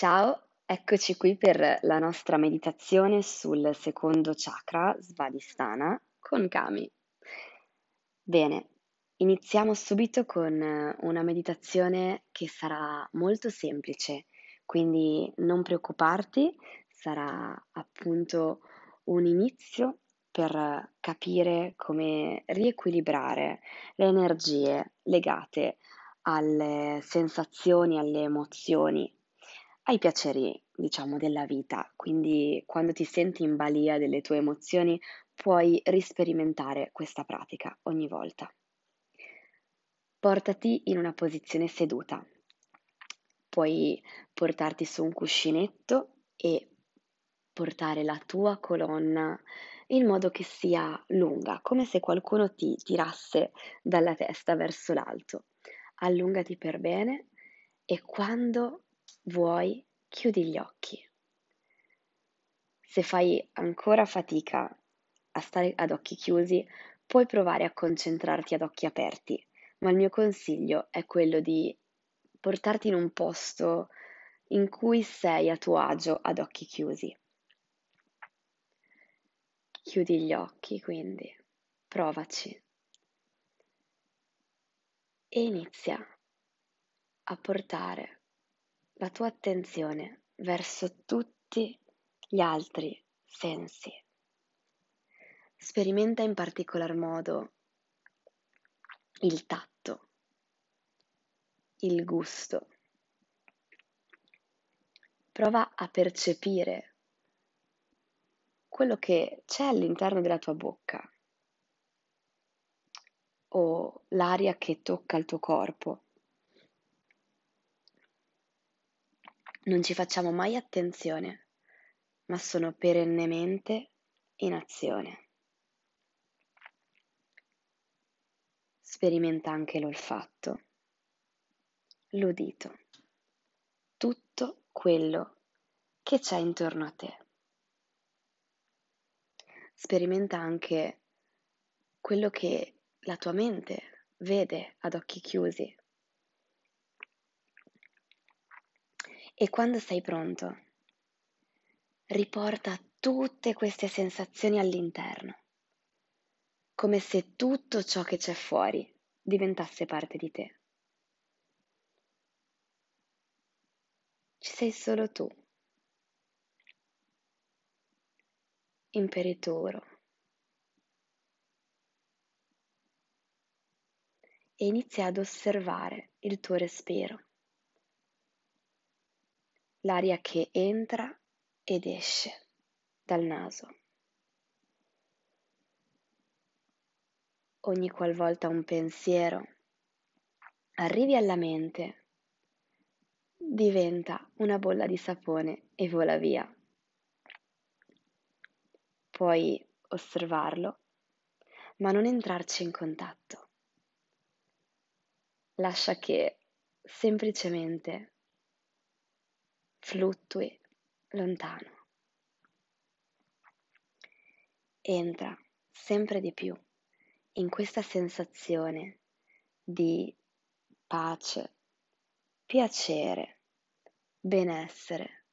Ciao, eccoci qui per la nostra meditazione sul secondo chakra, Svadhisthana, con Kami. Bene, iniziamo subito con eh, una meditazione che sarà molto semplice, quindi non preoccuparti, sarà appunto un inizio per capire come riequilibrare le energie legate alle sensazioni, alle emozioni ai piaceri, diciamo, della vita. Quindi quando ti senti in balia delle tue emozioni puoi risperimentare questa pratica ogni volta. Portati in una posizione seduta. Puoi portarti su un cuscinetto e portare la tua colonna in modo che sia lunga, come se qualcuno ti tirasse dalla testa verso l'alto. Allungati per bene e quando vuoi, chiudi gli occhi. Se fai ancora fatica a stare ad occhi chiusi, puoi provare a concentrarti ad occhi aperti, ma il mio consiglio è quello di portarti in un posto in cui sei a tuo agio ad occhi chiusi. Chiudi gli occhi, quindi provaci e inizia a portare la tua attenzione verso tutti gli altri sensi. Sperimenta in particolar modo il tatto, il gusto. Prova a percepire quello che c'è all'interno della tua bocca o l'aria che tocca il tuo corpo. Non ci facciamo mai attenzione, ma sono perennemente in azione. Sperimenta anche l'olfatto, l'udito, tutto quello che c'è intorno a te. Sperimenta anche quello che la tua mente vede ad occhi chiusi E quando sei pronto, riporta tutte queste sensazioni all'interno, come se tutto ciò che c'è fuori diventasse parte di te. Ci sei solo tu, imperituro. E inizia ad osservare il tuo respiro l'aria che entra ed esce dal naso. Ogni qualvolta un pensiero arrivi alla mente, diventa una bolla di sapone e vola via. Puoi osservarlo, ma non entrarci in contatto. Lascia che semplicemente fluttui lontano. Entra sempre di più in questa sensazione di pace, piacere, benessere,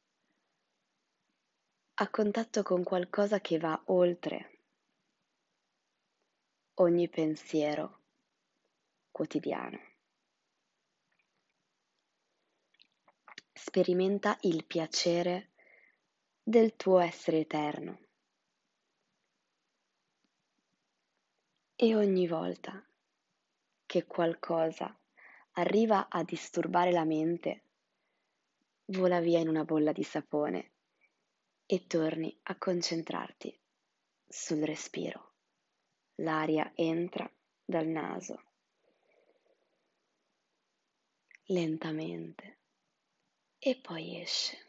a contatto con qualcosa che va oltre ogni pensiero quotidiano. Sperimenta il piacere del tuo essere eterno. E ogni volta che qualcosa arriva a disturbare la mente, vola via in una bolla di sapone e torni a concentrarti sul respiro. L'aria entra dal naso lentamente e poi esce.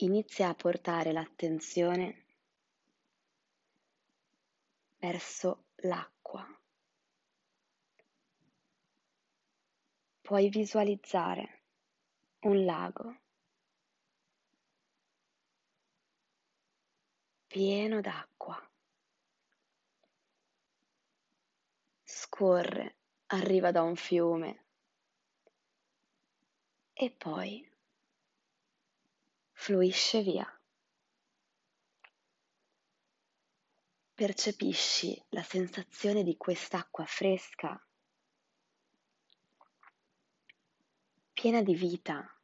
Inizia a portare l'attenzione verso l'acqua. Puoi visualizzare un lago pieno d'acqua. Scorre, arriva da un fiume e poi fluisce via. Percepisci la sensazione di quest'acqua fresca, piena di vita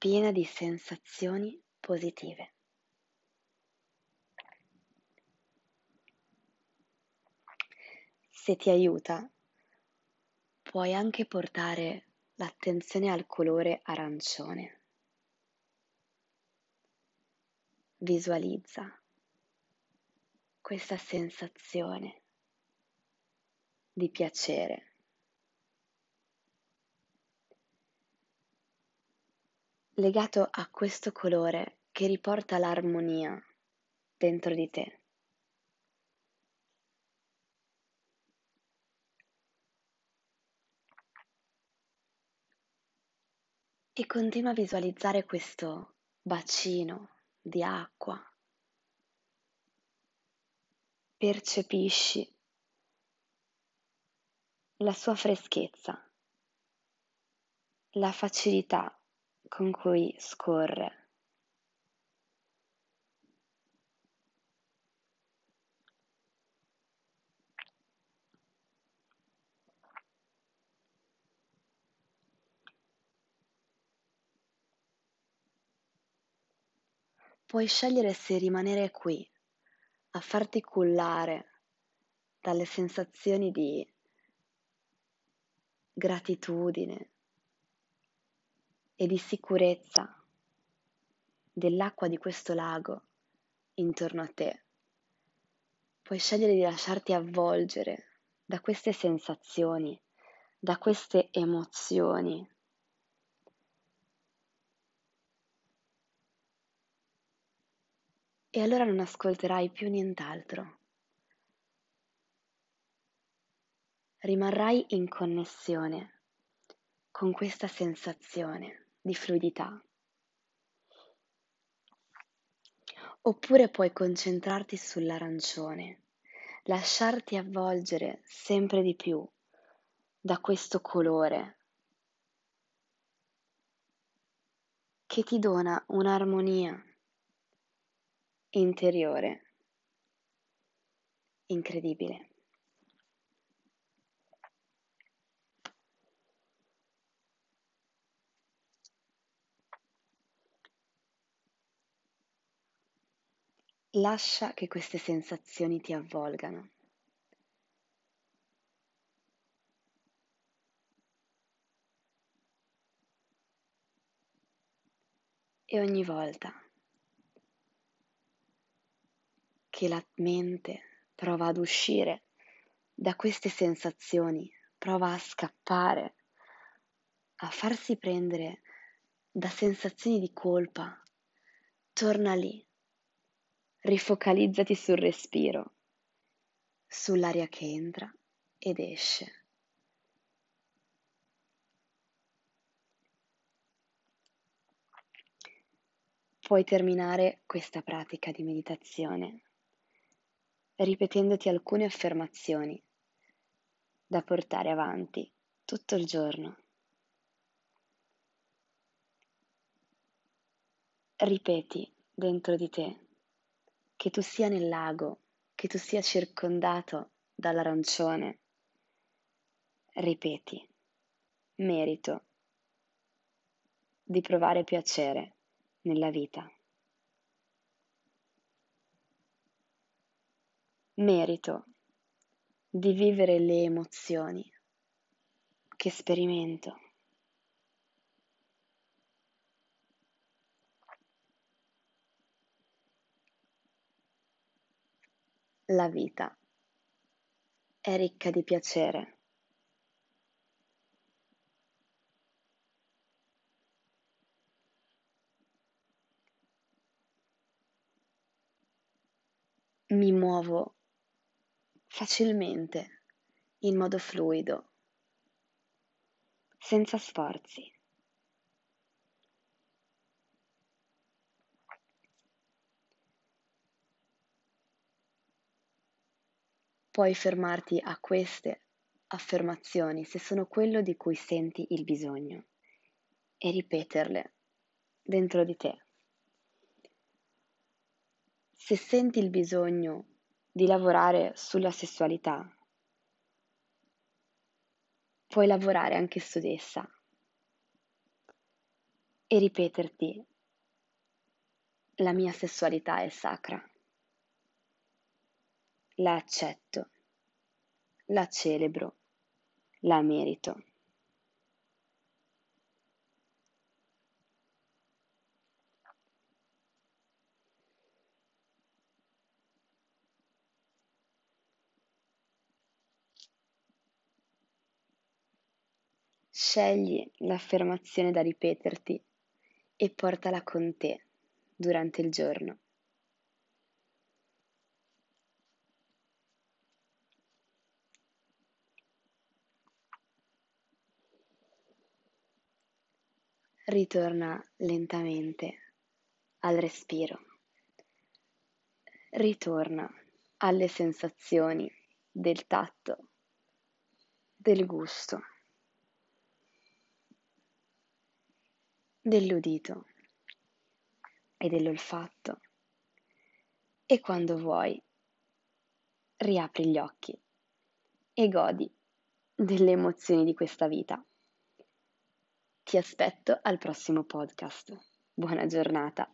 piena di sensazioni positive. Se ti aiuta, puoi anche portare l'attenzione al colore arancione. Visualizza questa sensazione di piacere. Legato a questo colore che riporta l'armonia dentro di te. E continua a visualizzare questo bacino di acqua. Percepisci la sua freschezza, la facilità con cui scorre. Puoi scegliere se rimanere qui a farti cullare dalle sensazioni di gratitudine, e di sicurezza dell'acqua di questo lago intorno a te. Puoi scegliere di lasciarti avvolgere da queste sensazioni, da queste emozioni. E allora non ascolterai più nient'altro. Rimarrai in connessione con questa sensazione di fluidità. Oppure puoi concentrarti sull'arancione, lasciarti avvolgere sempre di più da questo colore che ti dona un'armonia interiore incredibile. Lascia che queste sensazioni ti avvolgano. E ogni volta che la mente prova ad uscire da queste sensazioni, prova a scappare, a farsi prendere da sensazioni di colpa, torna lì Rifocalizzati sul respiro, sull'aria che entra ed esce. Puoi terminare questa pratica di meditazione ripetendoti alcune affermazioni da portare avanti tutto il giorno. Ripeti dentro di te che tu sia nel lago, che tu sia circondato dall'arancione. Ripeti, merito di provare piacere nella vita. Merito di vivere le emozioni che sperimento. La vita è ricca di piacere. Mi muovo facilmente, in modo fluido, senza sforzi. Puoi fermarti a queste affermazioni se sono quello di cui senti il bisogno e ripeterle dentro di te. Se senti il bisogno di lavorare sulla sessualità, puoi lavorare anche su di essa e ripeterti la mia sessualità è sacra, la accetto, la celebro, la merito. Scegli l'affermazione da ripeterti e portala con te durante il giorno. Ritorna lentamente al respiro. Ritorna alle sensazioni del tatto, del gusto. dell'udito e dell'olfatto e quando vuoi riapri gli occhi e godi delle emozioni di questa vita. Ti aspetto al prossimo podcast. Buona giornata.